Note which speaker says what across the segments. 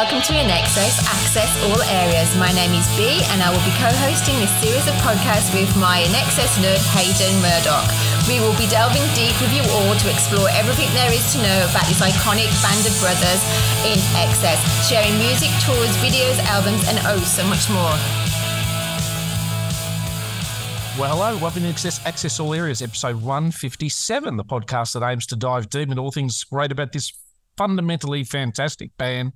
Speaker 1: Welcome to INXS Access All Areas. My name is B and I will be co-hosting this series of podcasts with my INXS nerd Hayden Murdoch. We will be delving deep with you all to explore everything there is to know about this iconic band of brothers in excess, sharing music, tours, videos, albums and oh so much more.
Speaker 2: Well, hello, welcome to Access, Access All Areas, episode 157, the podcast that aims to dive deep into all things great about this fundamentally fantastic band.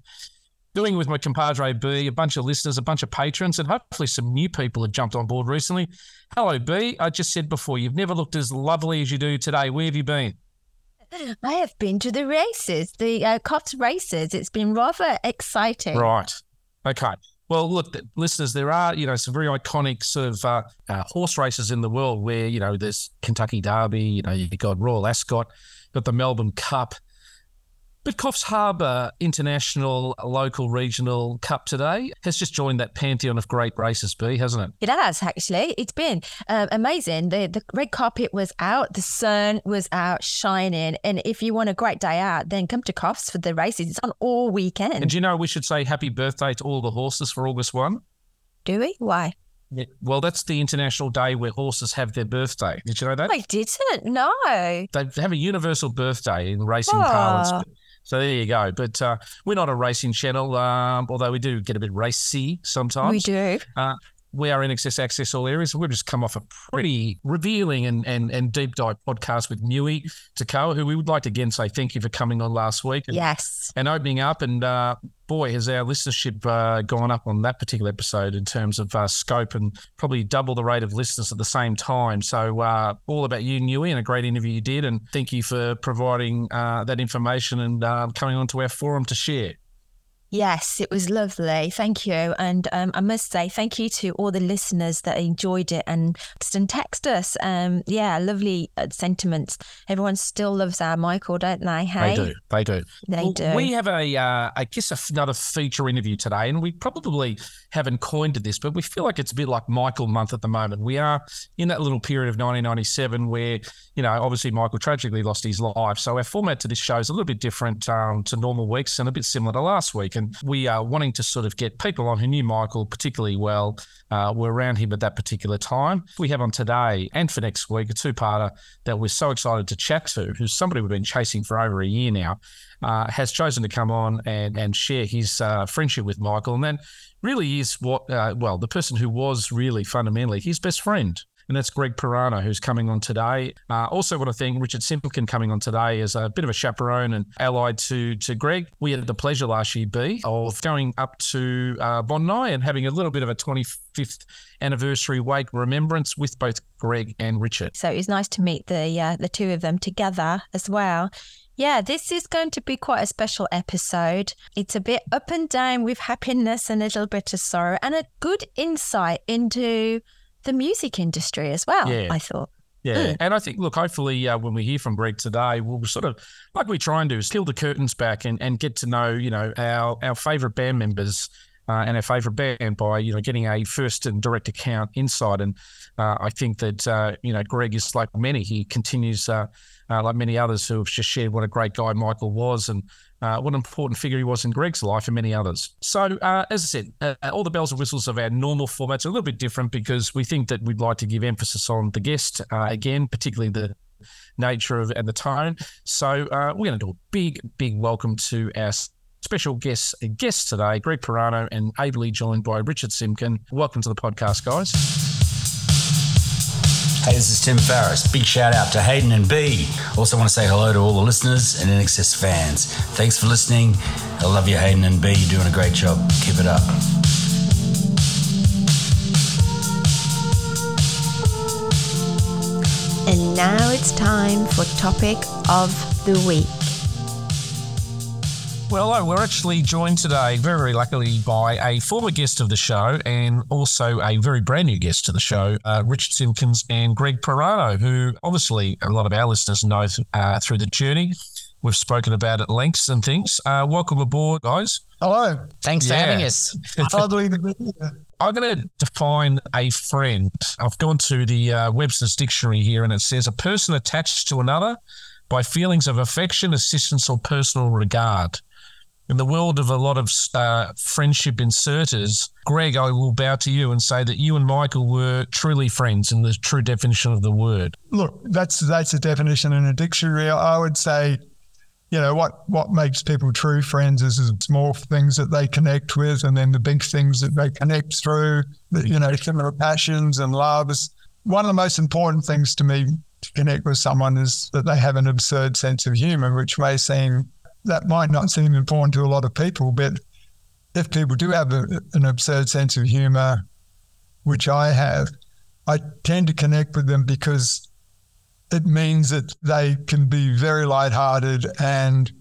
Speaker 2: Doing with my compadre B, a bunch of listeners, a bunch of patrons, and hopefully some new people have jumped on board recently. Hello, B. I just said before, you've never looked as lovely as you do today. Where have you been?
Speaker 1: I have been to the races, the uh, races. It's been rather exciting.
Speaker 2: Right. Okay. Well, look, listeners, there are you know some very iconic sort of uh, uh, horse races in the world where you know there's Kentucky Derby, you know you've got Royal Ascot, got the Melbourne Cup, but Coffs Harbour International Local Regional Cup today has just joined that pantheon of great races, B, hasn't it?
Speaker 1: It has actually. It's been uh, amazing. The the red carpet was out, the sun was out shining, and if you want a great day out, then come to Coffs for the races. It's on all weekend.
Speaker 2: And do you know we should say happy birthday to all the horses for August one?
Speaker 1: Do we? Why?
Speaker 2: Yeah. Well, that's the international day where horses have their birthday. Did you know that?
Speaker 1: I didn't. No.
Speaker 2: They have a universal birthday in racing
Speaker 1: Oh.
Speaker 2: parlance. So there you go. But uh, we're not a racing channel, um, although we do get a bit racy sometimes.
Speaker 1: We do.
Speaker 2: Uh, we are INXS access all areas. We've just come off a pretty revealing and, and, and deep dive podcast with Nui Te Koha, who we would like to again say thank you for coming on last week and,
Speaker 1: Yes.
Speaker 2: and opening up. And uh, boy, has our listenership uh, gone up on that particular episode in terms of uh, scope and probably double the rate of listeners at the same time. So, uh, all about you, Nui, and a great interview you did. And thank you for providing uh, that information and uh, coming onto our forum to share.
Speaker 1: Yes, it was lovely. Thank you. And um, I must say thank you to all the listeners that enjoyed it and and text us. Um, yeah, lovely uh, sentiments. Everyone still loves our Michael, don't they? Hey,
Speaker 2: They do. They do.
Speaker 1: They
Speaker 2: Well,
Speaker 1: do.
Speaker 2: We have a, uh, I guess, a f- another feature interview today, and we probably haven't coined this, but we feel like it's a bit like Michael month at the moment. We are in that little period of 1997 where, you know, obviously Michael tragically lost his life. So our format to this show is a little bit different um, to normal weeks and a bit similar to last week. And we are wanting to sort of get people on who knew Michael particularly well, uh, were around him at that particular time. We have on today and for next week a two-parter that we're so excited to chat to, who's somebody we've been chasing for over a year now uh, has chosen to come on and, and share his uh, friendship with Michael. And then really is what, uh, well, the person who was really fundamentally his best friend. And that's Greg Perano, who's coming on today. Uh, also, want to thank Richard Simpkin coming on today as a bit of a chaperone and allied to to Greg. We had the pleasure last year, B, of going up to uh, Bondi and having a little bit of a 25th anniversary wake remembrance with both Greg and Richard.
Speaker 1: So it was nice to meet the uh, the two of them together as well. Yeah, this is going to be quite a special episode. It's a bit up and down with happiness and a little bit of sorrow, and a good insight into the music industry as well.
Speaker 2: Yeah.
Speaker 1: I thought.
Speaker 2: Yeah,
Speaker 1: Mm.
Speaker 2: and I think look, hopefully, uh, when we hear from Greg today, we'll sort of like we try and do is peel the curtains back and, and get to know you know our our favorite band members. Uh, and our favorite band by you know getting a first and direct account insight, and uh, I think that uh, you know Greg is like many. He continues uh, uh, like many others who have just shared what a great guy Michael was, and uh, what an important figure he was in Greg's life and many others. So, uh, as I said, uh, all the bells and whistles of our normal formats are a little bit different because we think that we'd like to give emphasis on the guest uh, again, particularly the nature of and the tone. So, uh, we're going to do a big, big welcome to our special guests guests today, Greg Perano, and ably joined by Richard Simpkin. Welcome to the podcast, guys.
Speaker 3: Hey, this is Tim Farriss. Big shout out to Hayden and B. Also want to say hello to all the listeners and INXS fans. Thanks for listening. I love you, Hayden and B. You're doing a great job. Keep it up.
Speaker 1: And now it's time for topic of the week.
Speaker 2: Well. We're actually joined today, very, very luckily, by a former guest of the show and also a very brand new guest to the show, uh, Richard Simpkins and Greg Perano, who obviously a lot of our listeners know uh, through the journey. We've spoken about it lengths and things. Uh, welcome aboard, guys.
Speaker 4: Hello. Thanks
Speaker 2: Yeah.
Speaker 4: for having us. Hardly the video.
Speaker 2: I'm going to define a friend. I've gone to the uh, Webster's Dictionary here, and it says a person attached to another by feelings of affection, assistance, or personal regard. In the world of a lot of uh, friendship inserters, Greg, I will bow to you and say that you and Michael were truly friends in the true definition of the word.
Speaker 4: Look, that's that's a definition in a dictionary. I would say, you know, what what makes people true friends is the small things that they connect with, and then the big things that they connect through. You know, similar passions and loves. One of the most important things to me to connect with someone is that they have an absurd sense of humor, which may seem that might not seem important to a lot of people, but if people do have a, an absurd sense of humor, which I have, I tend to connect with them because it means that they can be very lighthearted and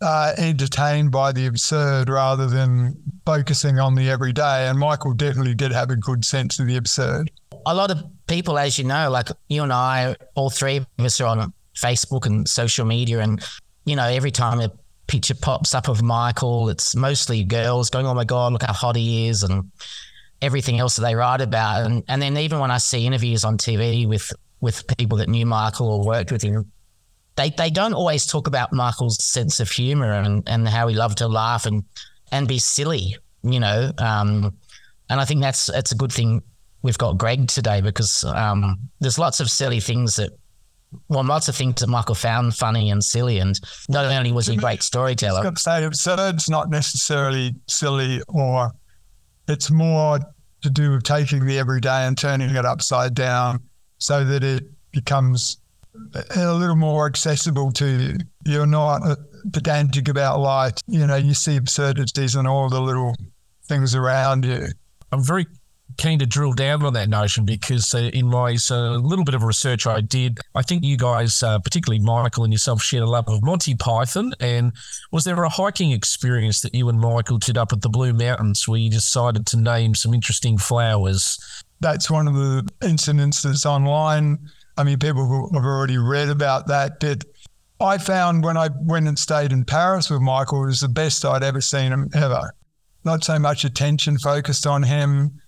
Speaker 4: uh, entertained by the absurd rather than focusing on the everyday. And Michael definitely did have a good sense of the absurd.
Speaker 5: A lot of people, as you know, like you and I, all three of us are on Facebook and social media, and you know, every time a picture pops up of Michael, it's mostly girls going, "Oh my god, look how hot he is," and everything else that they write about. And and then even when I see interviews on TV with with people that knew Michael or worked with him, they they don't always talk about Michael's sense of humor and and how he loved to laugh and and be silly, you know. Um, and I think that's that's a good thing. We've got Greg today because um, there's lots of silly things that well, lots of things that Michael found funny and silly, and not only was he a great storyteller.
Speaker 4: I was say absurd's uh, not necessarily silly, or it's more to do with taking the everyday and turning it upside down so that it becomes a little more accessible to you. You're not uh, pedantic about life. You know, you see absurdities and all the little things around you.
Speaker 2: I'm very keen to drill down on that notion because uh, in my uh, little bit of research I did, I think you guys, uh, particularly Michael and yourself, shared a love of Monty Python. And was there a hiking experience that you and Michael did up at the Blue Mountains where you decided to name some interesting flowers?
Speaker 4: That's one of the incidents that's online. I mean, people have already read about that. But I found when I went and stayed in Paris with Michael, it was the best I'd ever seen him ever. Not so much attention focused on him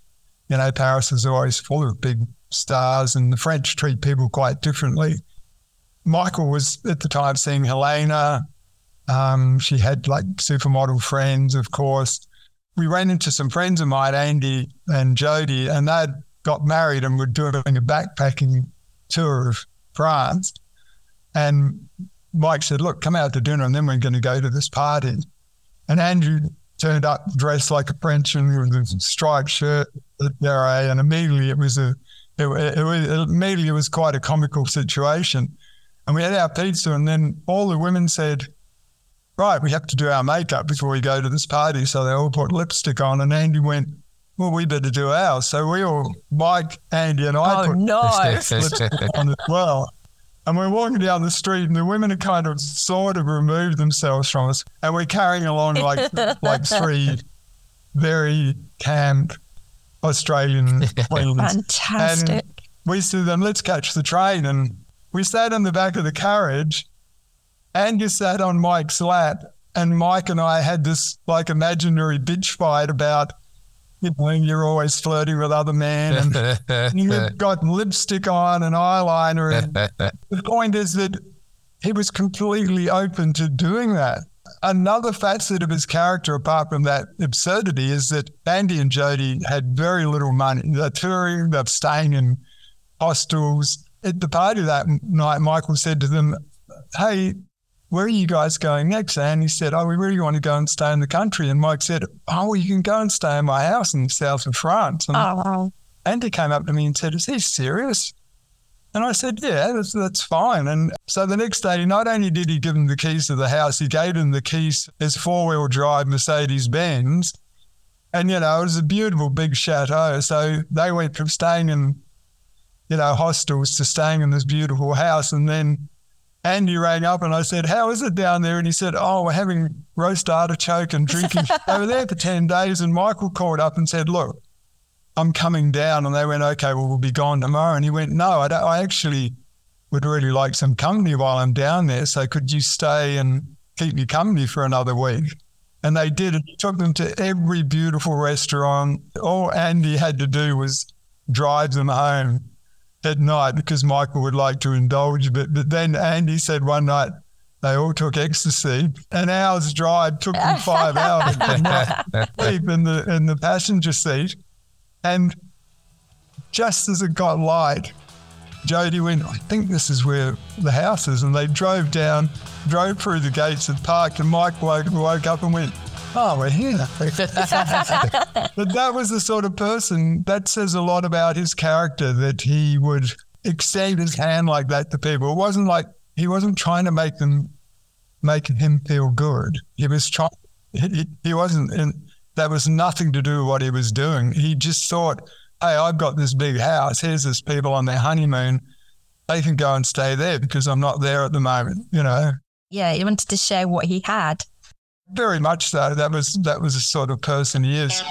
Speaker 4: you know, Paris is always full of big stars, and the French treat people quite differently. Michael was at the time seeing Helena. Um, she had like supermodel friends, of course. We ran into some friends of mine, Andy and Jody, and they'd got married and were doing a backpacking tour of France. And Mike said, Look, come out to dinner and then we're going to go to this party. And Andrew turned up dressed like a Frenchman with a striped shirt, beret, and immediately it was a it, it, it, immediately it was quite a comical situation. And we had our pizza, and then all the women said, "Right, we have to do our makeup before we go to this party." So they all put lipstick on, and Andy went, "Well, we better do ours." So we all, Mike, Andy, and I
Speaker 1: oh,
Speaker 4: put
Speaker 1: no.
Speaker 4: lipstick on as well. And we're walking down the street, and the women are kind of sort of removed themselves from us, and we're carrying along like like three very camp Australian queens.
Speaker 1: Fantastic.
Speaker 4: And we said to them, "Let's catch the train," and we sat in the back of the carriage. and you sat on Mike's lap, and Mike and I had this like imaginary bitch fight about you know, you're always flirting with other men and you've got lipstick on and eyeliner. And the point is that he was completely open to doing that. Another facet of his character, apart from that absurdity, is that Andy and Jody had very little money. They're touring, they're staying in hostels. At the party that night, Michael said to them, Hey, where are you guys going next? And he said, Oh, we really want to go and stay in the country. And Mike said, Oh, well, you can go and stay in my house in the south of France. And
Speaker 1: oh, wow.
Speaker 4: Andy came up to me and said, Is he serious? And I said, Yeah, that's, that's fine. And so the next day, not only did he give him the keys to the house, he gave him the keys his four wheel drive Mercedes Benz. And, you know, it was a beautiful big chateau. So they went from staying in, you know, hostels to staying in this beautiful house. And then Andy rang up and I said, How is it down there? And he said, Oh, we're having roast artichoke and drinking. they were there for 10 days. And Michael called up and said, Look, I'm coming down. And they went, Okay, well, we'll be gone tomorrow. And he went, No, I, I actually would really like some company while I'm down there. So could you stay and keep me company for another week? And they did. It took them to every beautiful restaurant. All Andy had to do was drive them home at night because Michael would like to indulge. But, but then Andy said one night, They all took ecstasy. An hour's drive took them five hours to sleep in the in the passenger seat. And just as it got light, Jody went, I think this is where the house is. And they drove down, drove through the gates and parked. And Mike woke, woke up and went, Oh, we're here. but that was the sort of person that says a lot about his character that he would extend his hand like that to people. It wasn't like he wasn't trying to make them make him feel good. He was trying. He, he wasn't. And that was nothing to do with what he was doing. He just thought, "Hey, I've got this big house. Here's this people on their honeymoon. They can go and stay there because I'm not there at the moment." You know.
Speaker 6: Yeah, he wanted to share what he had.
Speaker 4: Very much so. That was that was the sort of person he is.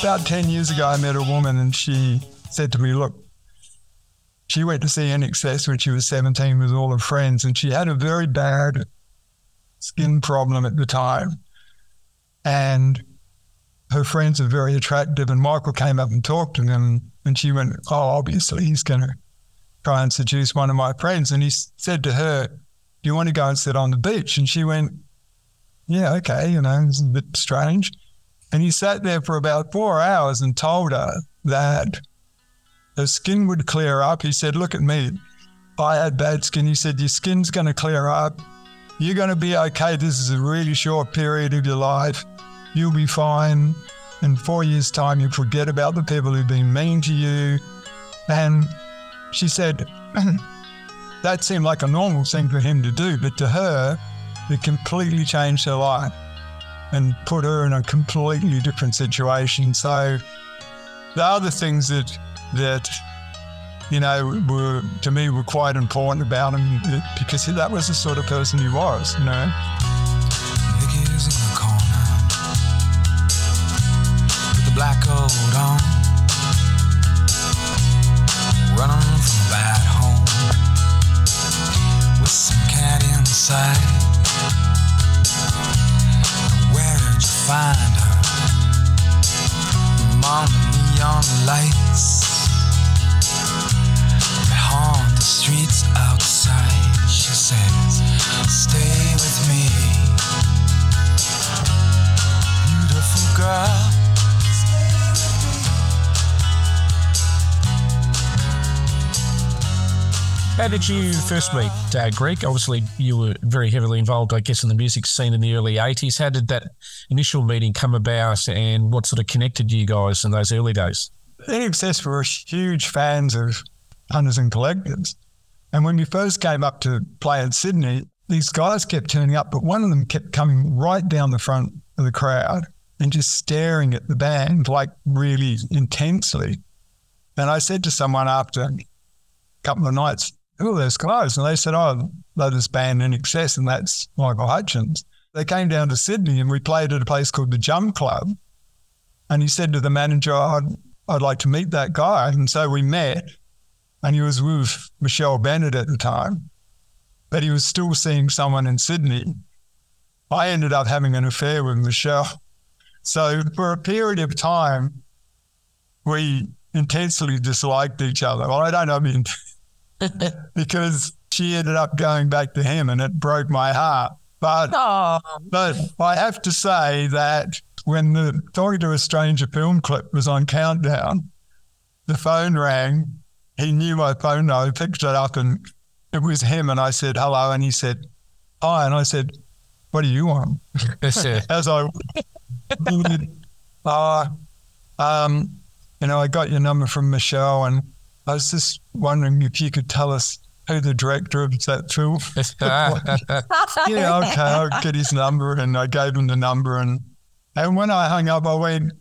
Speaker 4: About 10 years ago, I met a woman and she said to me, Look, she went to see INXS when she was 17 with all her friends, and she had a very bad skin problem at the time. And her friends are very attractive. And Michael came up and talked to them, and she went, Oh, obviously, he's going to try and seduce one of my friends. And he said to her, Do you want to go and sit on the beach? And she went, Yeah, okay, you know, it's a bit strange. And he sat there for about four hours and told her that her skin would clear up. He said, Look at me. I had bad skin. He said, Your skin's going to clear up. You're going to be okay. This is a really short period of your life. You'll be fine. In four years' time, you'll forget about the people who've been mean to you. And she said, That seemed like a normal thing for him to do. But to her, it completely changed her life and put her in a completely different situation. So the other things that that you know were to me were quite important about him because that was the sort of person he was. You know.
Speaker 7: Black coat on, the
Speaker 2: How did you first meet uh, Greg? Obviously, you were very heavily involved, I guess, in the music scene in the early 80s. How did that initial meeting come about and what sort of connected you guys in those early days?
Speaker 4: INXS were huge fans of hunters and collectors. And when we first came up to play in Sydney, these guys kept turning up, but one of them kept coming right down the front of the crowd and just staring at the band like really intensely. And I said to someone after a couple of nights, who are those guys? And they said, oh, they're this band INXS, and that's Michael Hutchence. They came down to Sydney and we played at a place called the Jump Club. And he said to the manager, I'd, I'd like to meet that guy. And so we met, and he was with Michele Bennett at the time, but he was still seeing someone in Sydney. I ended up having an affair with Michelle. So for a period of time, we intensely disliked each other. Well, I don't know, I mean, because she ended up going back to him and it broke my heart. But but I have to say that when the Talking to a Stranger film clip was on Countdown, the phone rang. He knew my phone number. Picked it up and it was him. And I said, hello. And he said, hi. And I said, what do you want?
Speaker 2: Yes, sir.
Speaker 4: As I, uh, um, you know, I got your number from Michelle and I was just wondering if you could tell us who the director of that film yeah, okay, I'll get his number. And I gave him the number and And when I hung up, I went,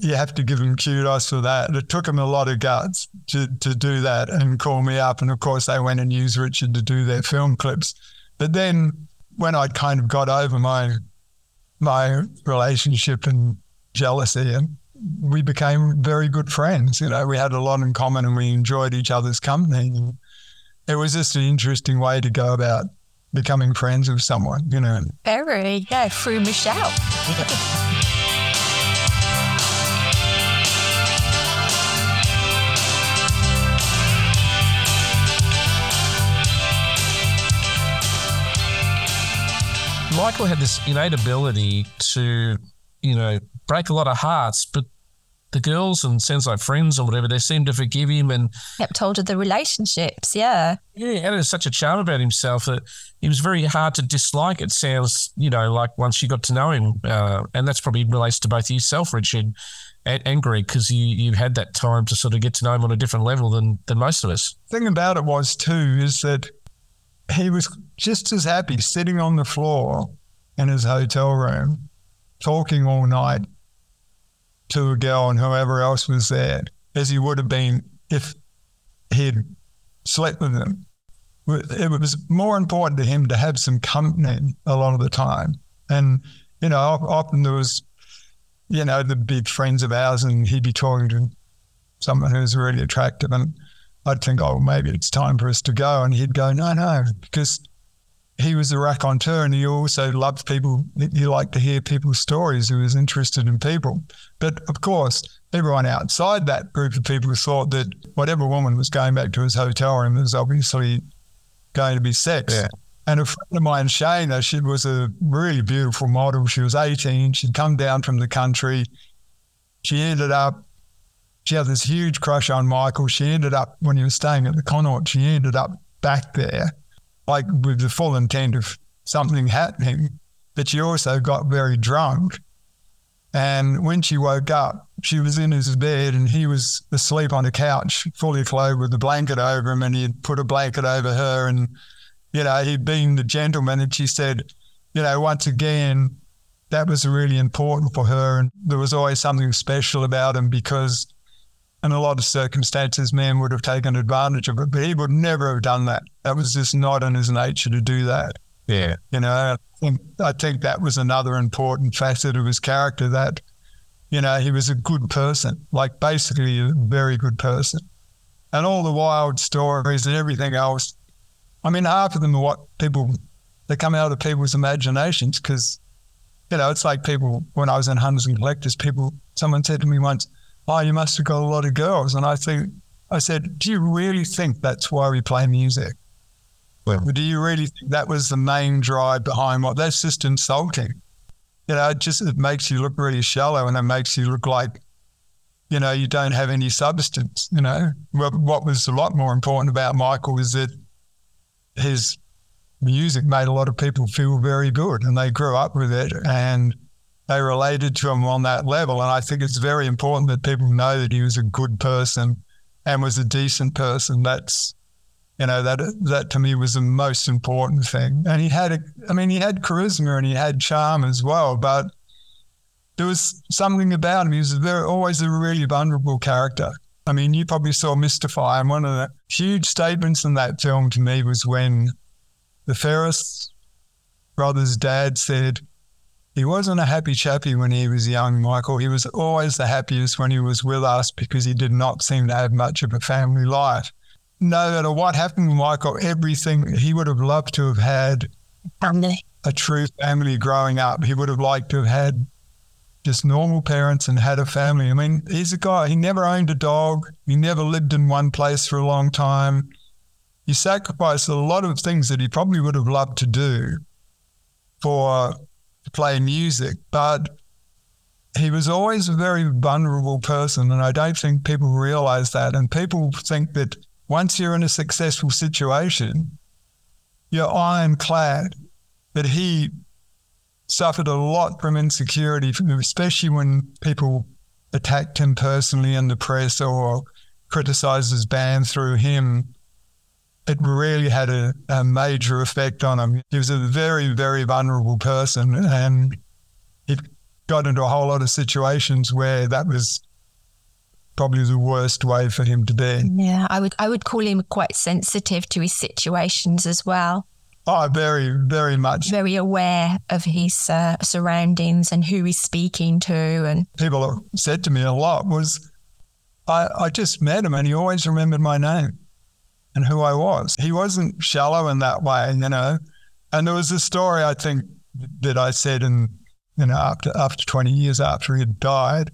Speaker 4: you have to give him kudos for that. It took him a lot of guts to, to do that and call me up. And of course, they went and used Richard to do their film clips. But then when I kind of got over my my relationship and jealousy, and we became very good friends. You know, we had a lot in common and we enjoyed each other's company. It was just an interesting way to go about becoming friends with someone, you know.
Speaker 6: Very, yeah, through Michelle.
Speaker 2: Michael had this innate ability to, you know, break a lot of hearts, but the girls and sounds like friends or whatever, they seem to forgive him and
Speaker 6: Kept hold of the relationships, yeah.
Speaker 2: yeah, he had such a charm about himself that he was very hard to dislike. It sounds, you know, like once you got to know him, uh, and that's probably relates to both yourself, Richard, and, and Greg, because you you had that time to sort of get to know him on a different level than than most of us.
Speaker 4: thing about it was too is that he was just as happy sitting on the floor in his hotel room, talking all night to a girl and whoever else was there, as he would have been if he'd slept with them. It was more important to him to have some company a lot of the time, and you know, often there was, you know, the big friends of ours, and he'd be talking to someone who was really attractive, and I'd think, oh, maybe it's time for us to go. And he'd go, no, no, because he was a raconteur and he also loved people. He liked to hear people's stories. He was interested in people. But of course, everyone outside that group of people thought that whatever woman was going back to his hotel room was obviously going to be sex.
Speaker 2: Yeah.
Speaker 4: And a friend of mine, Shana, she was a really beautiful model. She was 18. She'd come down from the country. She ended up she had this huge crush on Michael. She ended up, when he was staying at the Connaught, she ended up back there, like with the full intent of something happening. But she also got very drunk. And when she woke up, she was in his bed and he was asleep on a couch, fully clothed with a blanket over him. And he'd put a blanket over her. And, you know, he'd been the gentleman. And she said, you know, once again, that was really important for her. And there was always something special about him because in a lot of circumstances, man would have taken advantage of it, but he would never have done that. That was just not in his nature to do that.
Speaker 2: Yeah.
Speaker 4: You know, I think, I think that was another important facet of his character that, you know, he was a good person, like basically a very good person. And all the wild stories and everything else, I mean, half of them are what people, they come out of people's imaginations because, you know, it's like people, when I was in Hunters and Collectors, people, someone said to me once, oh, you must have got a lot of girls. And I think, I said, do you really think that's why we play music?
Speaker 2: Well,
Speaker 4: Do you really think that was the main drive behind what? That's just insulting. You know, it just it makes you look really shallow and it makes you look like, you know, you don't have any substance. You know, what, what was a lot more important about Michael was that his music made a lot of people feel very good and they grew up with it and they related to him on that level. And I think it's very important that people know that he was a good person and was a decent person. That's you know that that to me was the most important thing. And he had a, I mean, he had charisma and he had charm as well, but there was something about him. He was very, always a really vulnerable character. I mean, you probably saw Mystify, and one of the huge statements in that film to me was when the Farriss brothers' dad said, he wasn't a happy chappy when he was young, Michael. He was always the happiest when he was with us because he did not seem to have much of a family life. No matter what happened, to Michael, everything he would have loved to have had
Speaker 6: Family.
Speaker 4: a true family growing up. He would have liked to have had just normal parents and had a family. I mean, he's a guy, he never owned a dog. He never lived in one place for a long time. He sacrificed a lot of things that he probably would have loved to do for play music, but he was always a very vulnerable person. And I don't think people realize that. And people think that once you're in a successful situation, you're ironclad. But he suffered a lot from insecurity, especially when people attacked him personally in the press or criticized his band through him. It really had a, a major effect on him. He was a very, very vulnerable person, and he got into a whole lot of situations where that was probably the worst way for him to be.
Speaker 6: Yeah, I would I would call him quite sensitive to his situations as well.
Speaker 4: Oh, very, very much.
Speaker 6: Very aware of his uh, surroundings and who he's speaking to, and
Speaker 4: People have said to me a lot was, I, I just met him and he always remembered my name and who I was. He wasn't shallow in that way, you know. And there was a story I think that I said in, you know, after after 20 years after he had died,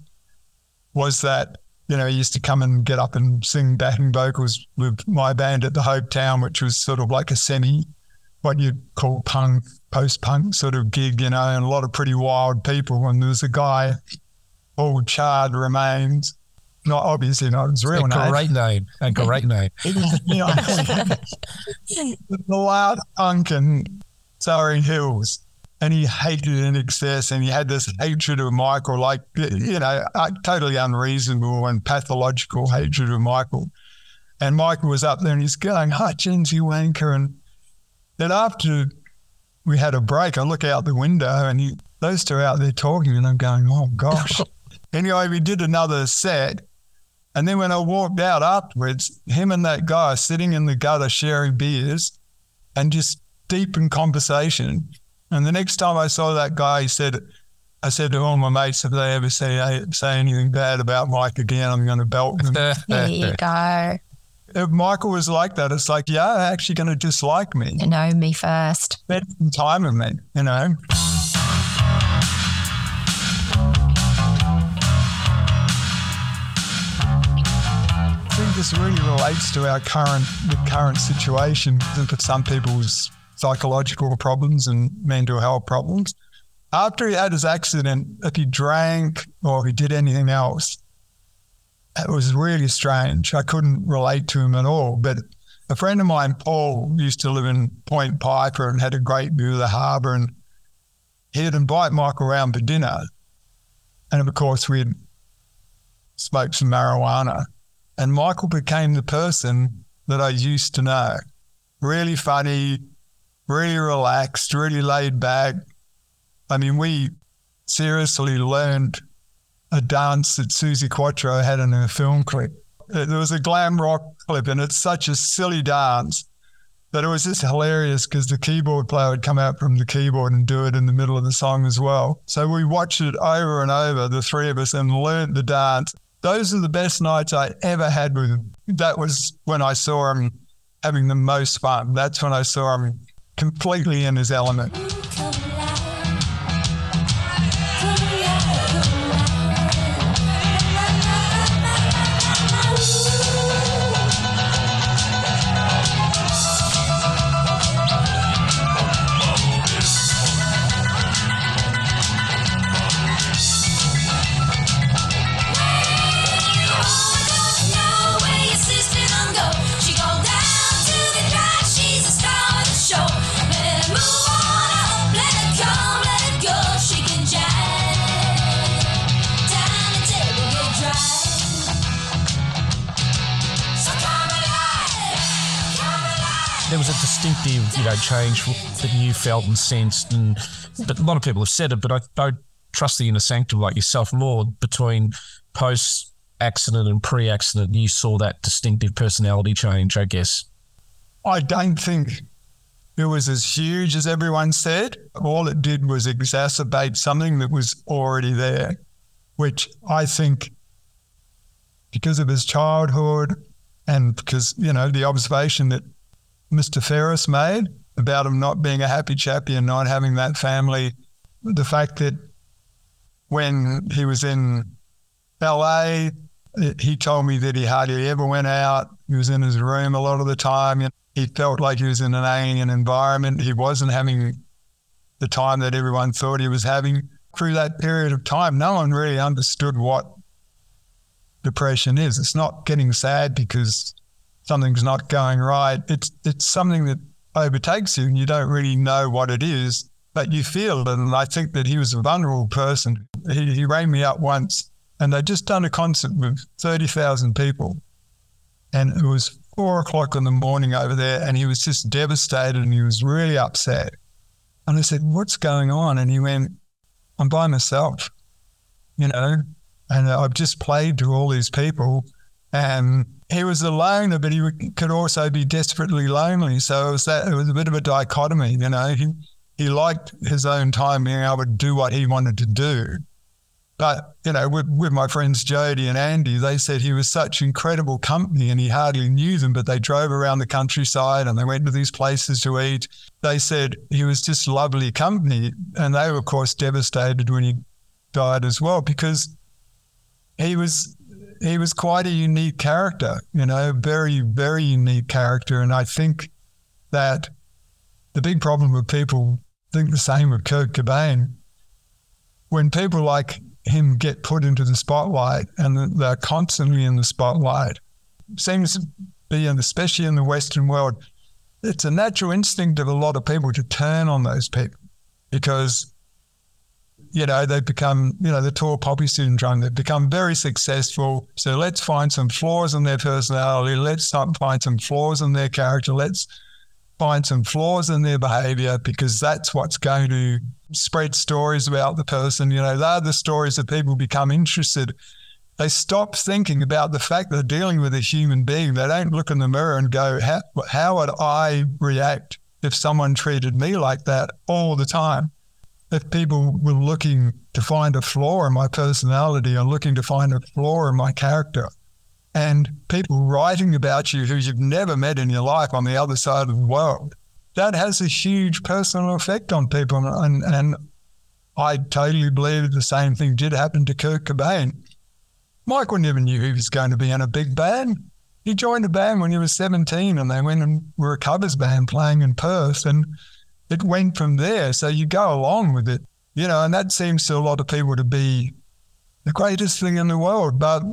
Speaker 4: was that you know, he used to come and get up and sing backing vocals with my band at the Hopetoun, which was sort of like a semi, what you'd call punk, post punk sort of gig, you know, and a lot of pretty wild people. And there was a guy called Chard Remains, not obviously not his real
Speaker 2: a
Speaker 4: name.
Speaker 2: great name. A great name.
Speaker 4: the loud punk in Surry Hills. And he hated it INXS and he had this hatred of Michael, like, you know, uh, totally unreasonable and pathological hatred of Michael. And Michael was up there and he's going, Hutchence, you wanker. And then after we had a break, I look out the window and he, those two are out there talking and I'm going, oh gosh. anyway, we did another set. And then when I walked out afterwards, him and that guy sitting in the gutter sharing beers and just deep in conversation. And the next time I saw that guy, he said, I said to all my mates, if they ever say say anything bad about Mike again, I'm going to belt them.
Speaker 6: there you go.
Speaker 4: if Michael was like that, it's like, yeah, they're actually going to dislike me.
Speaker 6: To know me first.
Speaker 4: Spend some time with me, you know. This really relates to our current the current situation and for some people's psychological problems and mental health problems. After he had his accident, if he drank or if he did anything else, it was really strange. I couldn't relate to him at all. But a friend of mine, Paul, used to live in Point Piper and had a great view of the harbour. And he'd invite Michael around for dinner. And of course, we'd smoke some marijuana. And Michael became the person that I used to know. Really funny, really relaxed, really laid back. I mean, we seriously learned a dance that Suzi Quatro had in her film clip. There was a glam rock clip, and it's such a silly dance that it was just hilarious because the keyboard player would come out from the keyboard and do it in the middle of the song as well. So we watched it over and over, the three of us, and learned the dance. Those are the best nights I ever had with him. That was when I saw him having the most fun. That's when I saw him completely in his element.
Speaker 2: Know, change that you felt and sensed, and but a lot of people have said it, but I don't trust the inner sanctum like yourself more between post accident and pre accident. You saw that distinctive personality change, I guess.
Speaker 4: I don't think it was as huge as everyone said. All it did was exacerbate something that was already there, which I think because of his childhood and because, you know, the observation that Mr. Farriss made about him not being a happy chappy and not having that family, the fact that when he was in LA, he told me that he hardly ever went out. He was in his room a lot of the time. Know, he felt like he was in an alien environment. He wasn't having the time that everyone thought he was having. Through that period of time, no one really understood what depression is. It's not getting sad because something's not going right. It's it's something that overtakes you and you don't really know what it is, but you feel it. And I think that he was a vulnerable person. He, he rang me up once and they'd just done a concert with 30,000 people. And it was four o'clock in the morning over there and he was just devastated and he was really upset. And I said, What's going on? And he went, I'm by myself. you know, and I've just played to all these people. He was a loner, but he could also be desperately lonely. So it was that it was a bit of a dichotomy, you know. He he liked his own time being able to do what he wanted to do. But, you know, with, with my friends Jody and Andy, they said he was such incredible company and he hardly knew them, but they drove around the countryside and they went to these places to eat. They said he was just lovely company. And they were, of course, devastated when he died as well because he was he was quite a unique character, you know, very, very unique character. And I think that the big problem with people think the same with Kurt Cobain. When people like him get put into the spotlight and they're constantly in the spotlight, seems to be, and especially in the Western world, it's a natural instinct of a lot of people to turn on those people because you know, they've become, you know, the tall poppy syndrome. They've become very successful. So let's find some flaws in their personality. Let's find some flaws in their character. Let's find some flaws in their behavior because that's what's going to spread stories about the person. You know, they're the stories that people become interested. They stop thinking about the fact they're dealing with a human being. They don't look in the mirror and go, how, how would I react if someone treated me like that all the time? If people were looking to find a flaw in my personality or looking to find a flaw in my character, and people writing about you who you've never met in your life on the other side of the world, that has a huge personal effect on people. And, and I totally believe the same thing did happen to Kurt Cobain. Michael never knew he was going to be in a big band. He joined a band when he was 17 and they went and were a covers band playing in Perth. And it went from there. So you go along with it, you know, and that seems to a lot of people to be the greatest thing in the world. But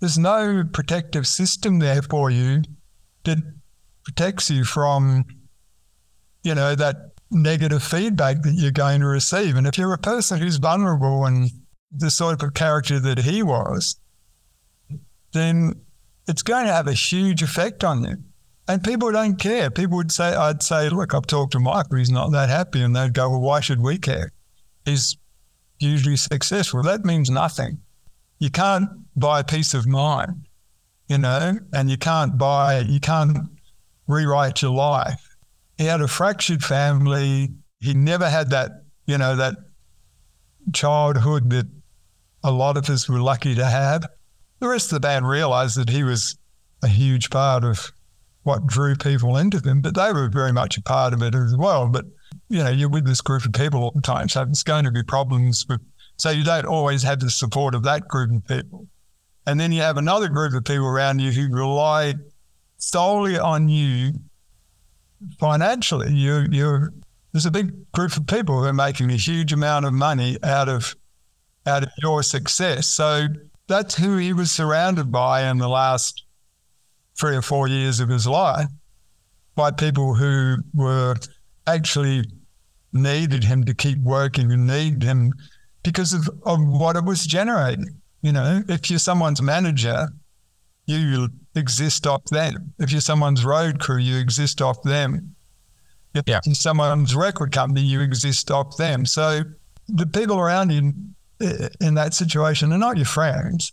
Speaker 4: there's no protective system there for you that protects you from, you know, that negative feedback that you're going to receive. And if you're a person who's vulnerable and the sort of character that he was, then it's going to have a huge effect on you. And people don't care. People would say, I'd say, look, I've talked to Michael, he's not that happy. And they'd go, well, why should we care? He's hugely successful. That means nothing. You can't buy peace of mind, you know, and you can't buy, you can't rewrite your life. He had a fractured family. He never had that, you know, that childhood that a lot of us were lucky to have. The rest of the band realized that he was a huge part of what drew people into them, but they were very much a part of it as well. But you know, you're with this group of people all the time, so it's going to be problems with. So you don't always have the support of that group of people, and then you have another group of people around you who rely solely on you financially. You you're there's a big group of people who are making a huge amount of money out of out of your success. So that's who he was surrounded by in the last three or four years of his life by people who were actually needed him to keep working and needed him because of, of what it was generating. You know, if you're someone's manager, you exist off them. If you're someone's road crew, you exist off them. If yeah. you're someone's record company, you exist off them. So the people around you in, in that situation are not your friends.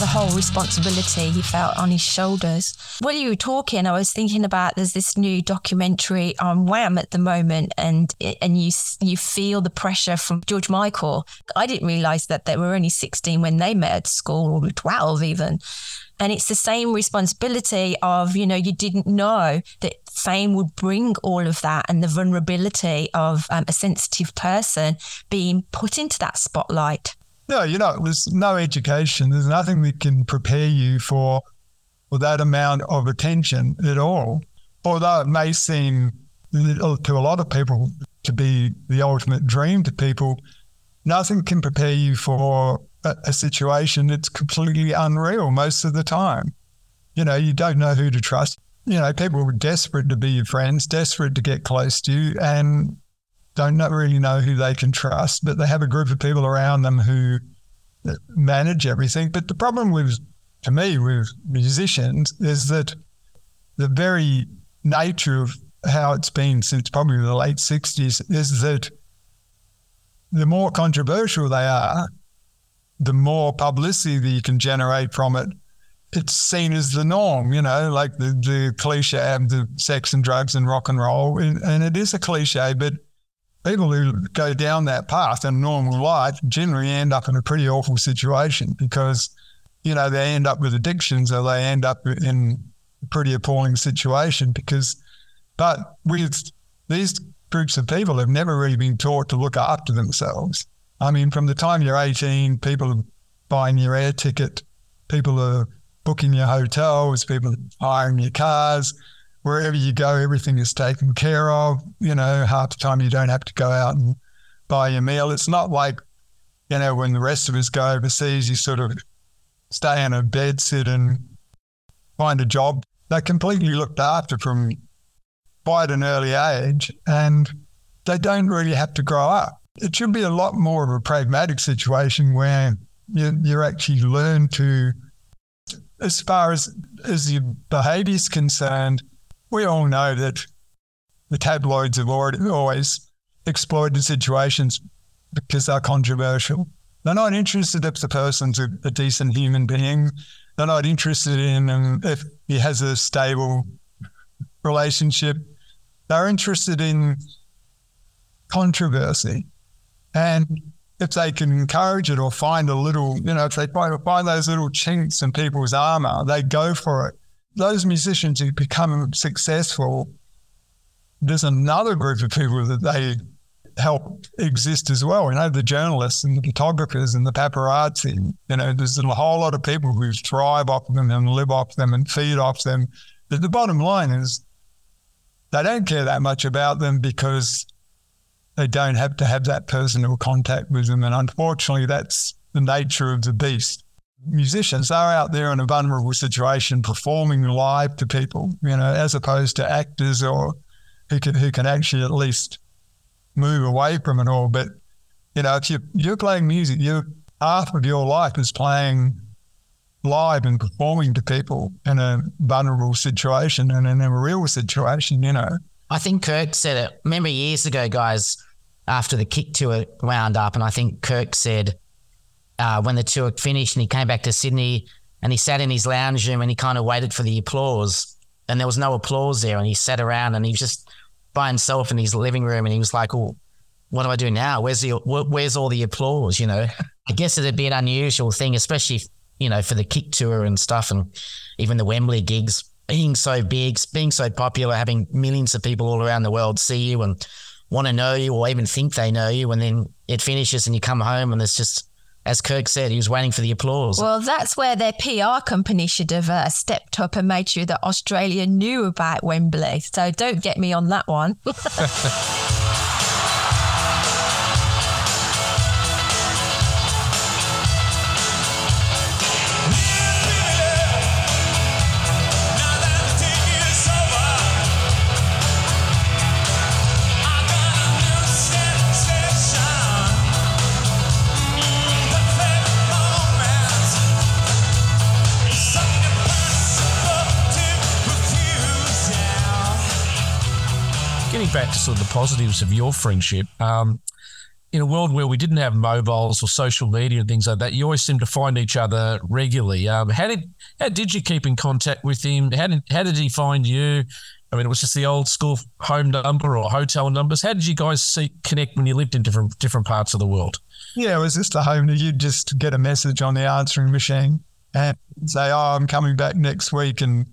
Speaker 4: the
Speaker 6: whole responsibility he felt on his shoulders. While you were talking, I was thinking about there's this new documentary on Wham at the moment, and and you you feel the pressure from George Michael. I didn't realize that they were only 16 when they met at school, or 12 even. And it's the same responsibility of, you know, you didn't know that fame would bring all of that and the vulnerability of um, a sensitive person being put into that spotlight.
Speaker 4: No, you know, there's no education. There's nothing that can prepare you for, for that amount of attention at all. Although it may seem to a lot of people to be the ultimate dream to people, nothing can prepare you for a, a situation that's completely unreal most of the time. You know, you don't know who to trust. You know, people are desperate to be your friends, desperate to get close to you, and don't really know who they can trust, but they have a group of people around them who manage everything. But the problem with, to me, with musicians is that the very nature of how it's been since probably the late 60s is that the more controversial they are, the more publicity that you can generate from it. It's seen as the norm, you know, like the, the cliche of the sex and drugs and rock and roll. And, and it is a cliche, but people who go down that path in normal life generally end up in a pretty awful situation because, you know, they end up with addictions or they end up in a pretty appalling situation because, but with these groups of people have never really been taught to look after themselves. I mean, from the time you're 18, people are buying your air ticket, people are booking your hotels, people are hiring your cars, wherever you go, everything is taken care of. You know, half the time you don't have to go out and buy your meal. It's not like, you know, when the rest of us go overseas, you sort of stay in a bed sit and find a job. They're completely looked after from quite an early age and they don't really have to grow up. It should be a lot more of a pragmatic situation where you, you actually learn to, as far as, as your behavior is concerned, we all know that the tabloids have always exploited situations because they're controversial. They're not interested if the person's a, a decent human being. They're not interested in um, if he has a stable relationship. They're interested in controversy. And if they can encourage it or find a little, you know, if they find, find those little chinks in people's armor, they go for it those musicians who become successful, there's another group of people that they help exist as well. You know, the journalists and the photographers and the paparazzi. You know, there's a whole lot of people who thrive off them and live off them and feed off them. But the bottom line is they don't care that much about them because they don't have to have that personal contact with them. And unfortunately, that's the nature of the beast musicians are out there in a vulnerable situation performing live to people, you know, as opposed to actors or who can who can actually at least move away from it all. But you know, if you you're playing music, you half of your life is playing live and performing to people in a vulnerable situation and in a real situation, you know.
Speaker 5: I think Kirk said it. Remember years ago, guys, after the kick tour wound up, and I think Kirk said uh, when the tour finished and he came back to Sydney and he sat in his lounge room and he kind of waited for the applause and there was no applause there and he sat around and he was just by himself in his living room and he was like, "Oh, what do I do now? Where's the where's all the applause?" You know, I guess it'd be an unusual thing, especially you know for the kick tour and stuff and even the Wembley gigs being so big, being so popular, having millions of people all around the world see you and want to know you or even think they know you, and then it finishes and you come home and there's just as Kirk said, he was waiting for the applause.
Speaker 6: Well, that's where their PR company should have uh, stepped up and made sure that Australia knew about Wembley. So don't get me on that one.
Speaker 2: back to sort of the positives of your friendship. Um, in a world where we didn't have mobiles or social media and things like that, you always seem to find each other regularly. Um, how did how did you keep in contact with him? How did how did he find you? I mean, it was just the old school home number or hotel numbers. How did you guys see, connect when you lived in different different parts of the world?
Speaker 4: Yeah, it was just a home. You'd just get a message on the answering machine and say, "Oh, I'm coming back next week and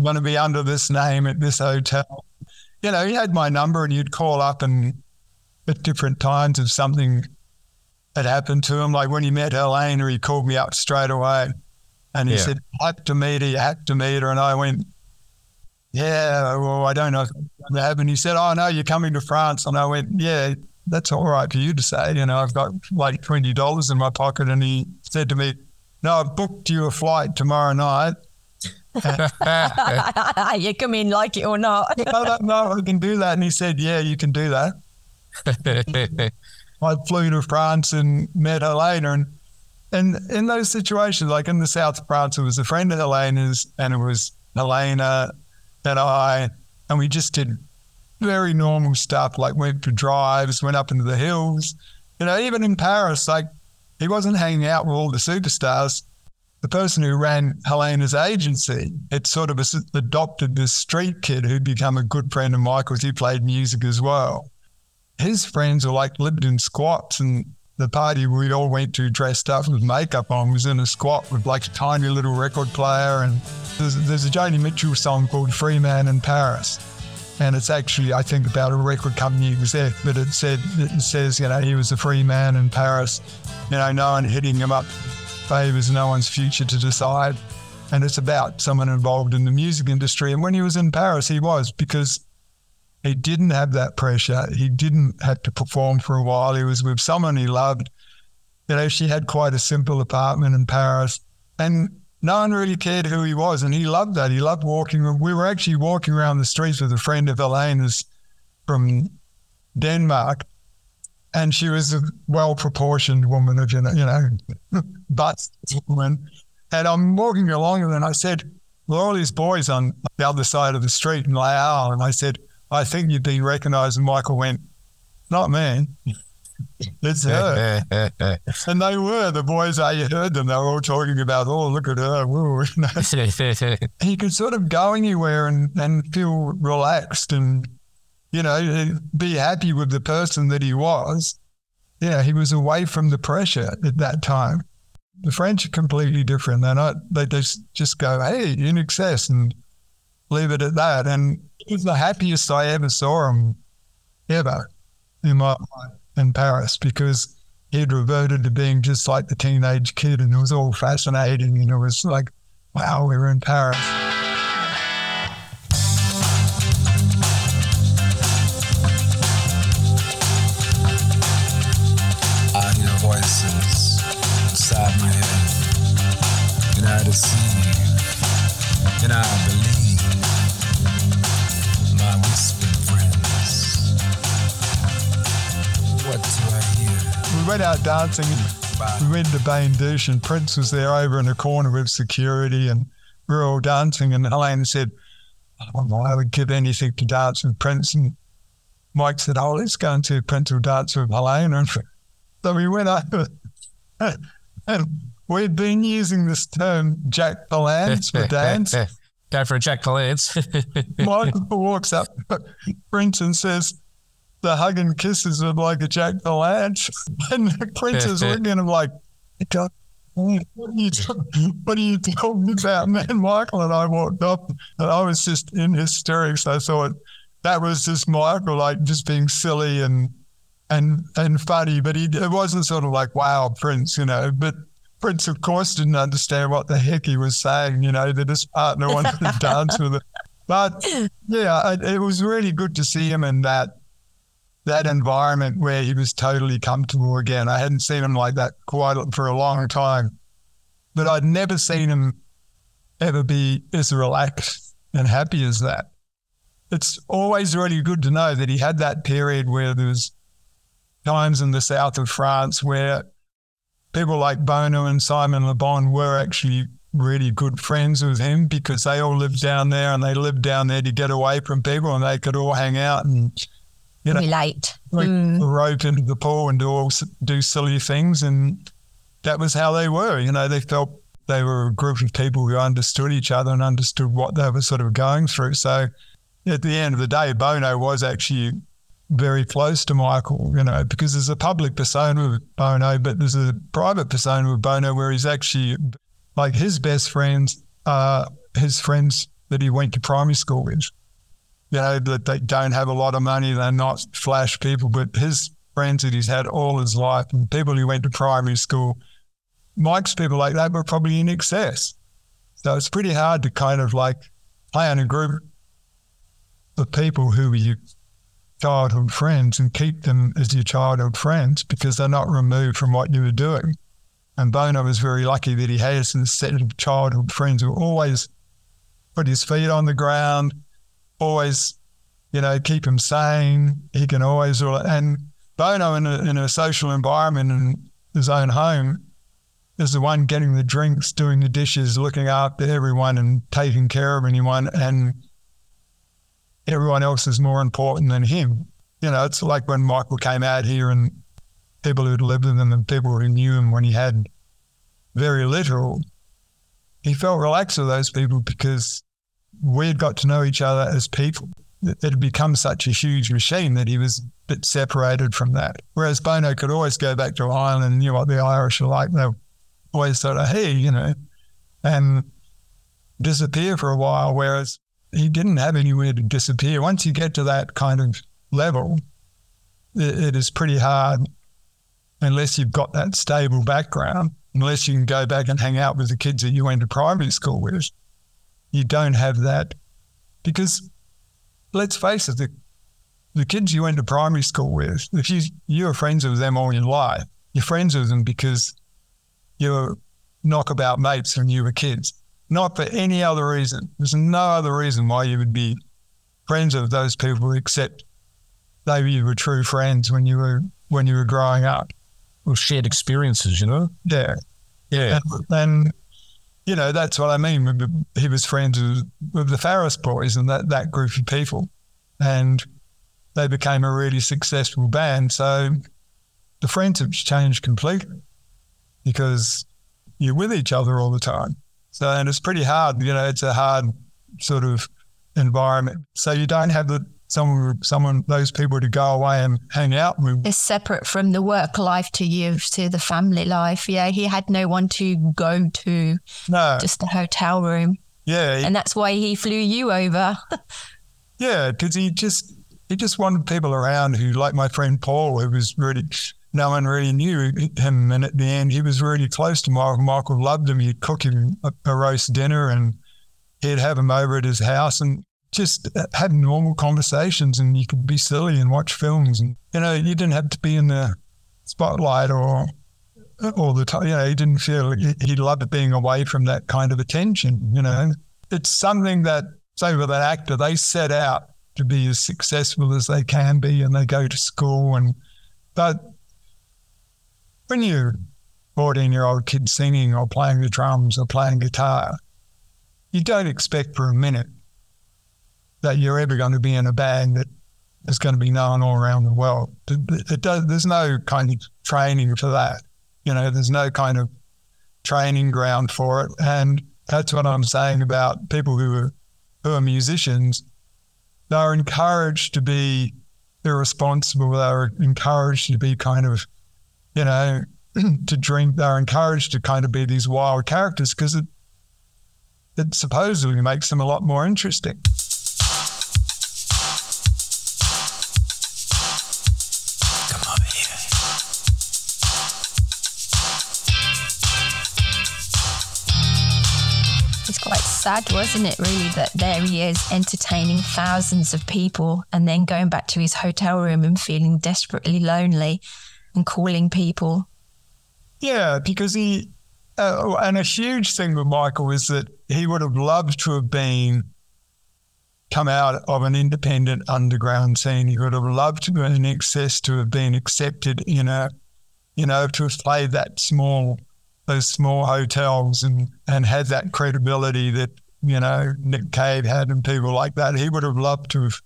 Speaker 4: going to be under this name at this hotel." You know, he had my number and you'd call up and at different times if something had happened to him. Like when he met Helena, he called me up straight away and he yeah. said, I have to meet her, you have to meet her. And I went, yeah, well, I don't know if it's going to happen. He said, oh, no, you're coming to France. And I went, yeah, that's all right for you to say. You know, I've got like twenty dollars in my pocket, and he said to me, "No, I've booked you a flight tomorrow night."
Speaker 6: you come in like it or not.
Speaker 4: I don't know. I can do that, and he said, "Yeah, you can do that." I flew to France and met Helena, and and in those situations, like in the south of France, it was a friend of Helena's, and it was Helena and I, and we just did very normal stuff, like went for drives, went up into the hills. You know, even in Paris, like he wasn't hanging out with all the superstars. The person who ran Helena's agency had sort of adopted this street kid who'd become a good friend of Michael's. He played music as well. His friends were like lived in squats and the party we all went to dressed up with makeup on was in a squat with like a tiny little record player. And there's, there's a Joni Mitchell song called Free Man in Paris. And it's actually, I think, about a record company exec, but it said it says, you know, he was a free man in Paris. You know, no one hitting him up favors no one's future to decide. And it's about someone involved in the music industry. And when he was in Paris, he was because he didn't have that pressure. He didn't have to perform for a while. He was with someone he loved. You know, she had quite a simple apartment in Paris. And no one really cared who he was. And he loved that. He loved walking. We were actually walking around the streets with a friend of Helena's from Denmark. And she was a well proportioned woman of, you know, you know butt woman. And I'm walking along and then I said, well, all these boys on the other side of the street in Laos. And I said, I think you'd be recognised. And Michael went, not me. It's her. and they were the boys. I heard them. They were all talking about, oh, look at her. Woo. he could sort of go anywhere and, and feel relaxed and, you know, be happy with the person that he was. Yeah, he was away from the pressure at that time. The French are completely different. They're not, they just, just go, hey, INXS and leave it at that. And it was the happiest I ever saw him ever in my in Paris because he'd reverted to being just like the teenage kid and it was all fascinating and it was like, wow, we were in Paris.
Speaker 8: Deceive and I believe my whispered friends. What do I hear?
Speaker 4: We went out dancing and we went to Bains Douches and Prince was there over in a corner with security and we were all dancing and Helena said, oh, I would give anything to dance with Prince and Mike said, oh, let's go and into Prince will dance with Helena. And so we went over and we'd been using this term Jack Palance for dance.
Speaker 2: Go for a Jack Palance.
Speaker 4: Michael walks up, Prince, and says, the hug and kisses are like a Jack Palance. And Prince is looking at him like, what are, you, what are you talking about? And then Michael and I walked up, and I was just in hysterics. I thought that was just Michael, like just being silly and and and funny. But he it wasn't sort of like, wow, Prince, you know. But Prince, of course, didn't understand what the heck he was saying, you know, that his partner wanted to dance with him. But yeah, it, it was really good to see him in that that environment where he was totally comfortable again. I hadn't seen him like that quite for a long time, but I'd never seen him ever be as relaxed and happy as that. It's always really good to know that he had that period where there was times in the south of France where people like Bono and Simon Le Bon were actually really good friends with him because they all lived down there and they lived down there to get away from people and they could all hang out and you know
Speaker 6: Relate.
Speaker 4: like
Speaker 6: Mm.
Speaker 4: rope into the pool and do all do silly things and that was how they were you know they felt they were a group of people who understood each other and understood what they were sort of going through so at the end of the day Bono was actually very close to Michael, you know, because there's a public persona with Bono, but there's a private persona with Bono where he's actually like his best friends are his friends that he went to primary school with. You know, that they don't have a lot of money, they're not flash people, but his friends that he's had all his life and people who went to primary school, Mike's people like that were probably INXS. So it's pretty hard to kind of like play a group of people who you childhood friends and keep them as your childhood friends because they're not removed from what you were doing. And Bono was very lucky that he had a set of childhood friends who always put his feet on the ground, always, you know, keep him sane. He can always, and Bono in a, in a social environment in his own home is the one getting the drinks, doing the dishes, looking after everyone and taking care of anyone. And everyone else is more important than him. You know, it's like when Michael came out here and people who'd lived with him and people who knew him when he had very little, he felt relaxed with those people because we'd got to know each other as people. It had become such a huge machine that he was a bit separated from that. Whereas Bono could always go back to Ireland and knew what the Irish are like. They always sort of, hey, you know, and disappear for a while. Whereas he didn't have anywhere to disappear. Once you get to that kind of level, it, it is pretty hard unless you've got that stable background, unless you can go back and hang out with the kids that you went to primary school with. You don't have that because let's face it, the, the kids you went to primary school with, if you you were friends with them all your life, you're friends with them because you were knockabout mates when you were kids not for any other reason. There's no other reason why you would be friends with those people except maybe you were true friends when you were when you were growing up.
Speaker 2: Well, shared experiences, you know.
Speaker 4: Yeah,
Speaker 2: yeah.
Speaker 4: And, and you know that's what I mean. He was friends with, with the Farriss boys and that that group of people, and they became a really successful band. So the friendships changed completely because you're with each other all the time. So, and it's pretty hard, you know, it's a hard sort of environment. So you don't have the someone, someone, those people to go away and hang out with.
Speaker 6: It's separate from the work life to you, to the family life. Yeah, he had no one to go to.
Speaker 4: No,
Speaker 6: just the hotel room.
Speaker 4: Yeah,
Speaker 6: he, and that's why he flew you over.
Speaker 4: yeah, because he just he just wanted people around who, like my friend Paul, who was really no one really knew him. And at the end, he was really close to Michael. Michael loved him. He'd cook him a, a roast dinner and he'd have him over at his house and just uh, had normal conversations. And you could be silly and watch films. And, you know, you didn't have to be in the spotlight or uh, all the time. You know, he didn't feel he, he loved being away from that kind of attention. You know, it's something that, say, with an actor, they set out to be as successful as they can be and they go to school and, but when you're 14 year old kid singing or playing the drums or playing guitar, you don't expect for a minute that you're ever going to be in a band that is going to be known all around the world. It does, there's no kind of training for that. You know, there's no kind of training ground for it. And that's what I'm saying about people who are, who are musicians. They're encouraged to be irresponsible. They're encouraged to be kind of you know, to drink. They're encouraged to kind of be these wild characters because it it supposedly makes them a lot more interesting.
Speaker 8: Come over here.
Speaker 6: It's quite sad, wasn't it, really, that there he is entertaining thousands of people and then going back to his hotel room and feeling desperately lonely and calling people.
Speaker 4: Yeah, because he, uh, and a huge thing with Michael is that he would have loved to have been come out of an independent underground scene. He would have loved to have INXS to have been accepted in a, you know, to have played that small, those small hotels and and had that credibility that you know Nick Cave had and people like that. He would have loved to have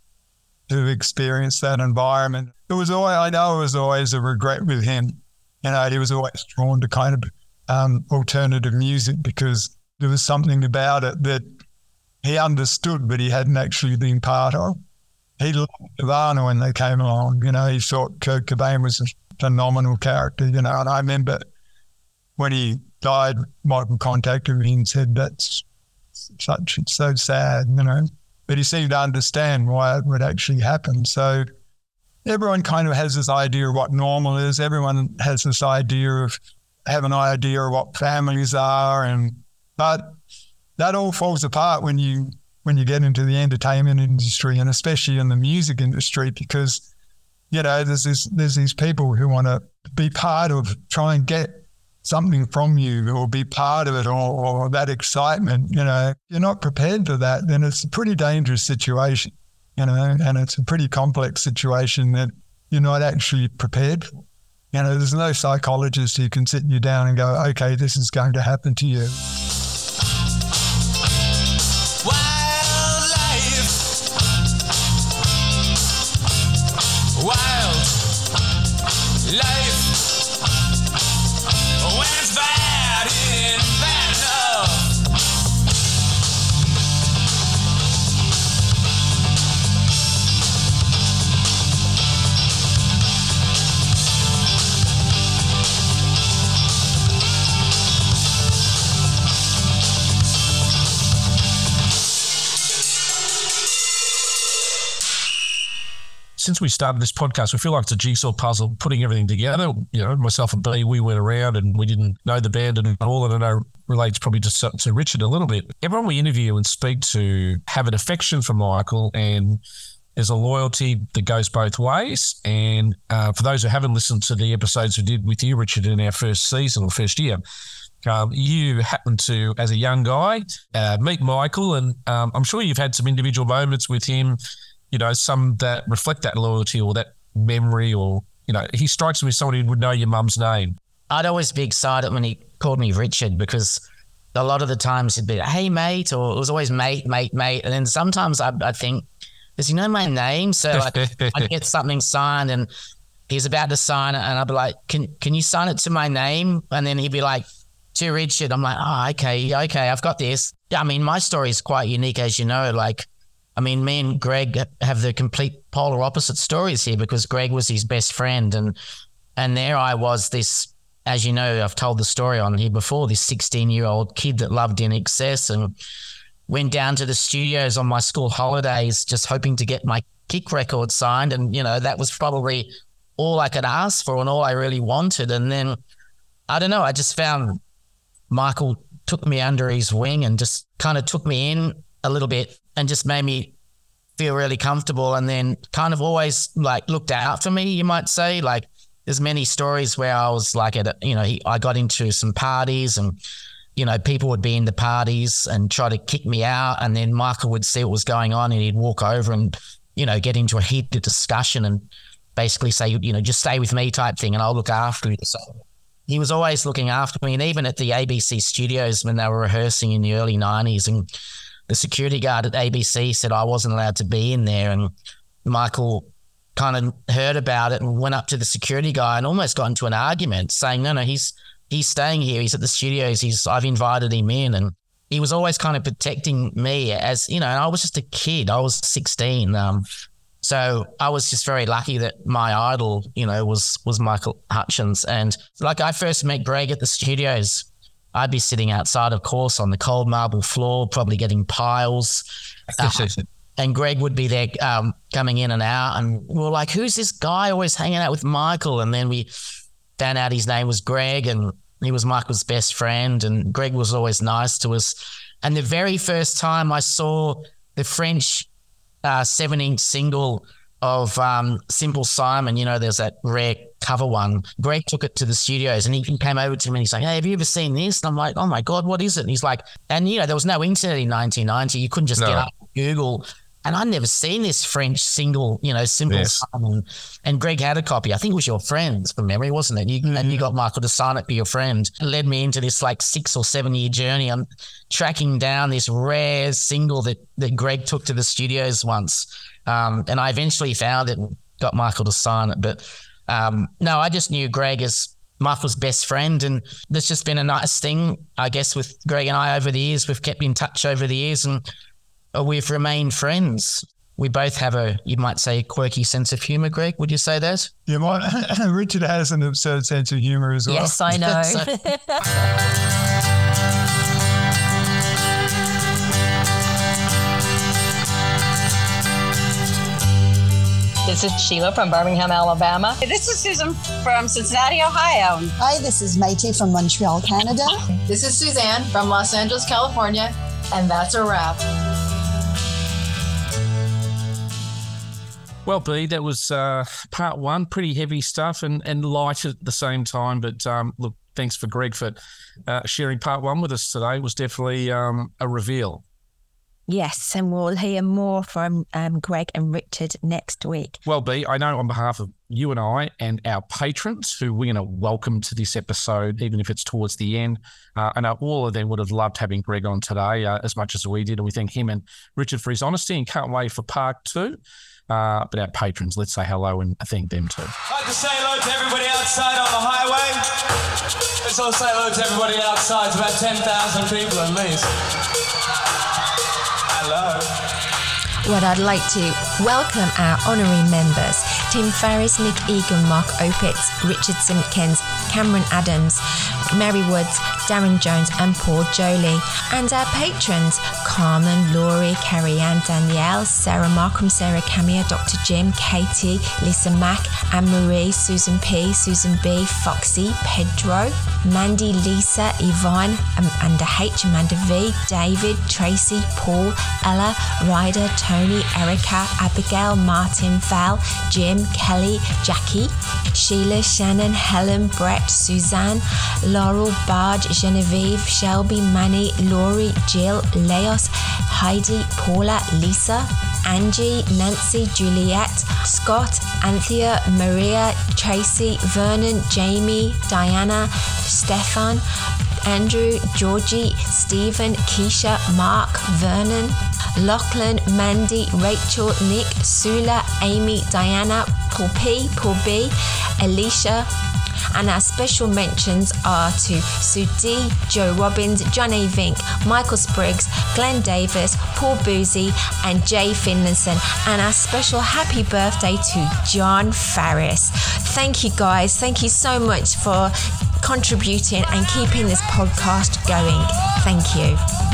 Speaker 4: to experienced that environment. It was always, I know it was always a regret with him. You know, he was always drawn to kind of um, alternative music because there was something about it that he understood, but he hadn't actually been part of. He loved Nirvana when they came along. You know, he thought Kurt Cobain was a phenomenal character, you know, and I remember when he died, Michael contacted me and said, that's such, it's so sad, you know but he seemed to understand why it would actually happen. So everyone kind of has this idea of what normal is. Everyone has this idea of have an idea of what families are, and but that all falls apart when you when you get into the entertainment industry and especially in the music industry because you know there's this there's these people who want to be part of try and get something from you or be part of it or, or that excitement you know. If you're not prepared for that then it's a pretty dangerous situation you know and it's a pretty complex situation that you're not actually prepared for. You know there's no psychologist who can sit you down and go okay this is going to happen to you.
Speaker 7: Life.
Speaker 2: Since we started this podcast, we feel like it's a jigsaw puzzle, putting everything together. You know, myself and B, we went around and we didn't know the band and all that I know relates probably to, to Richard a little bit. Everyone we interview and speak to have an affection for Michael and there's a loyalty that goes both ways. And uh, for those who haven't listened to the episodes we did with you, Richard, in our first season or first year, um, you happened to, as a young guy, uh, meet Michael, and um, I'm sure you've had some individual moments with him you know, some that reflect that loyalty or that memory, or you know, he strikes me as someone who would know your mum's name.
Speaker 5: I'd always be excited when he called me Richard because a lot of the times he'd be like, hey, mate, or it was always mate, mate, mate. And then sometimes I'd, I'd think, does he know my name? So I'd, I'd get something signed and he's about to sign it. And I'd be like, can, can you sign it to my name? And then he'd be like, to Richard. I'm like, oh, okay, okay, I've got this. Yeah, I mean, my story is quite unique, as you know. Like, I mean, me and Greg have the complete polar opposite stories here because Greg was his best friend, and and there I was, this, as you know, I've told the story on here before, this 16 year old kid that loved INXS and went down to the studios on my school holidays, just hoping to get my kick record signed, and you know that was probably all I could ask for and all I really wanted, and then I don't know, I just found Michael took me under his wing and just kind of took me in a little bit and just made me feel really comfortable and then kind of always like looked out for me, you might say. Like there's many stories where I was like at, a, you know, he, I got into some parties and, you know, people would be in the parties and try to kick me out. And then Michael would see what was going on and he'd walk over and, you know, get into a heated discussion and basically say, you know, just stay with me type thing and I'll look after you. So he was always looking after me. And even at the ABC studios when they were rehearsing in the early 90s and the security guard at ABC said I wasn't allowed to be in there. And Michael kind of heard about it and went up to the security guy and almost got into an argument saying, no, no, he's, he's staying here. He's at the studios. He's, I've invited him in. And he was always kind of protecting me as, you know, I was just a kid. I was 16. Um, so I was just very lucky that my idol, you know, was was Michael Hutchence. And like I first met Greg at the studios. I'd be sitting outside, of course, on the cold marble floor, probably getting piles. Uh, and Greg would be there um, coming in and out. And we were like, who's this guy always hanging out with Michael? And then we found out his name was Greg and he was Michael's best friend. And Greg was always nice to us. And the very first time I saw the French uh, seven inch single of um, Simple Simon, you know, there's that rare cover one. Greg took it to the studios and he came over to me and he's like, Hey, have you ever seen this? And I'm like, Oh my God, what is it? And he's like, And you know, there was no internet in 1990. You couldn't just
Speaker 2: No.
Speaker 5: get up Google. And I'd never seen this French single, you know, Simple
Speaker 2: Yes.
Speaker 5: Simon. And Greg had a copy. I think it was your friend's from memory, wasn't it? You, And you got Michael to sign it for your friend. It led me into this like six or seven year journey. I'm tracking down this rare single that, that Greg took to the studios once. Um, and I eventually found it and got Michael to sign it. But um, no, I just knew Greg as Michael's best friend. And there's just been a nice thing, I guess, with Greg and I over the years. We've kept in touch over the years and uh, we've remained friends. We both have a, you might say, quirky sense of humor, Greg. Would you say that?
Speaker 4: You might. Richard has an absurd sense of humor as well.
Speaker 6: Yes, I know.
Speaker 9: This is Sheila from Birmingham, Alabama.
Speaker 10: This is Susan from Cincinnati, Ohio.
Speaker 11: Hi, this is Maite from Montreal, Canada.
Speaker 1: this is Suzanne from Los Angeles, California. And that's a wrap.
Speaker 2: Well, B, that was uh, part one. Pretty heavy stuff and, and light at the same time. But um, look, thanks for Greg for uh, sharing part one with us today. It was definitely um, a reveal.
Speaker 6: Yes, and we'll hear more from um, Greg and Richard next week.
Speaker 2: Well, B, I know on behalf of you and I and our patrons who we're going to welcome to this episode, even if it's towards the end, uh, I know all of them would have loved having Greg on today uh, as much as we did. And we thank him and Richard for his honesty and can't wait for part two. Uh, but our patrons, let's say hello and thank them too.
Speaker 7: I'd like to say hello to everybody outside on the highway. Let's all say hello to everybody outside. It's about 10,000 people at least. Hello.
Speaker 1: Well, I'd like to welcome our honorary members Tim Farriss, Nick Egan, Mark Opitz, Richard Simpkins, Cameron Adams, Mary Woods, Darren Jones, and Paul Jolie. And our patrons Carmen, Laurie, Kerry Ann, Danielle, Sarah Markham, Sarah Camia, Dr. Jim, Katie, Lisa Mack, Anne Marie, Susan P, Susan B, Foxy, Pedro, Mandy, Lisa, Yvonne, um, Amanda H, Amanda V, David, Tracy, Paul, Ella, Ryder, Tony, Erica, Abigail, Martin, Val, Jim, Kelly, Jackie, Sheila, Shannon, Helen, Brett, Suzanne, Laurel, Barge, Genevieve, Shelby, Manny, Laurie, Jill, Leos, Heidi, Paula, Lisa, Angie, Nancy, Juliet, Scott, Anthea, Maria, Tracy, Vernon, Jamie, Diana, Stefan, Andrew, Georgie, Stephen, Keisha, Mark, Vernon, Lachlan, Mandy, Rachel, Nick, Sula, Amy, Diana, Paul P, Paul B, Alicia, and our special mentions are to Sue D, Joe Robbins, John A. Vink, Michael Spriggs, Glenn Davis, Paul Boozy, and Jay Finlayson. And our special happy birthday to John Farriss. Thank you guys. Thank you so much for contributing and keeping this podcast going. Thank you.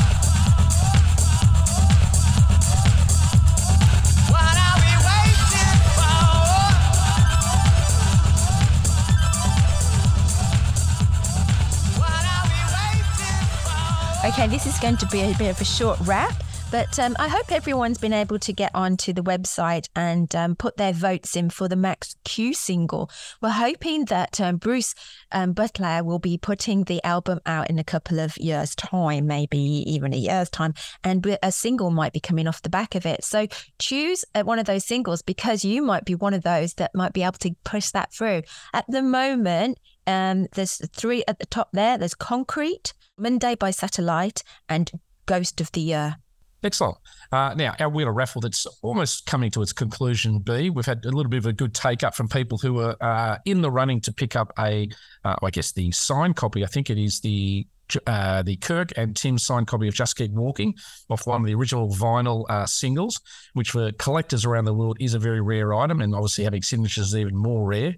Speaker 6: Okay, this is going to be a bit of a short wrap. But um, I hope everyone's been able to get onto the website and um, put their votes in for the Max Q single. We're hoping that um, Bruce um, Butler will be putting the album out in a couple of years' time, maybe even a year's time, and a single might be coming off the back of it. So choose uh, one of those singles because you might be one of those that might be able to push that through. At the moment, um, there's three at the top there. There's Concrete, Monday by Satellite, and Ghost of the Year.
Speaker 2: Excellent. Uh, now, our Wheeler raffle that's almost coming to its conclusion, B. We've had a little bit of a good take up from people who are uh, in the running to pick up a, uh, I guess, the signed copy. I think it is the uh, the Kirk and Tim signed copy of Just Keep Walking off one of the original vinyl uh, singles, which for collectors around the world is a very rare item, and obviously having signatures is even more rare.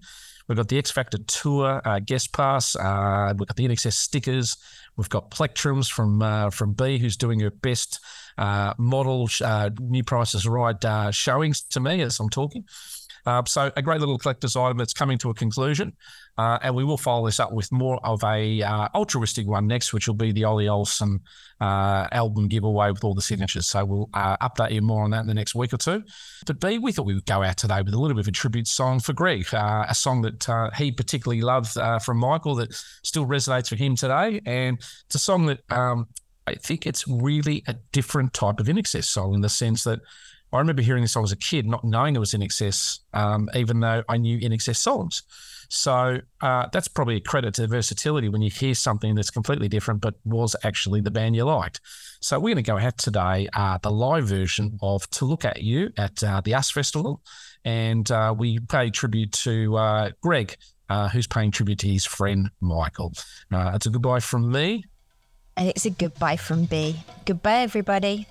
Speaker 2: We've got the X Factor Tour uh, guest pass. Uh, we've got the INXS stickers. We've got plectrums from uh, from B, who's doing her best uh, model uh, new prices right uh, showings to me as I'm talking. Uh, so a great little collector's item that's coming to a conclusion, uh, and we will follow this up with more of a uh, altruistic one next, which will be the Ollie Olsen uh, album giveaway with all the signatures. So we'll uh, update you more on that in the next week or two. But B, we thought we would go out today with a little bit of a tribute song for Greg, uh, a song that he particularly loved from Michael that still resonates for him today, and it's a song that. Um, I think it's really a different type of INXS song in the sense that I remember hearing this song as a kid, not knowing it was INXS, um, even though I knew INXS songs. So uh, that's probably a credit to versatility when you hear something that's completely different, but was actually the band you liked. So we're going to go ahead today, uh, the live version of "To Look at You" at uh, the US Festival, and uh, we pay tribute to uh, Greg, uh, who's paying tribute to his friend Michael. it's a goodbye from me,
Speaker 6: and it's a goodbye from B. Goodbye, everybody.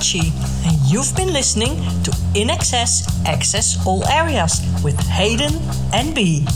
Speaker 12: Dutchie, and you've been listening to INXS Access All Areas with Hayden and B.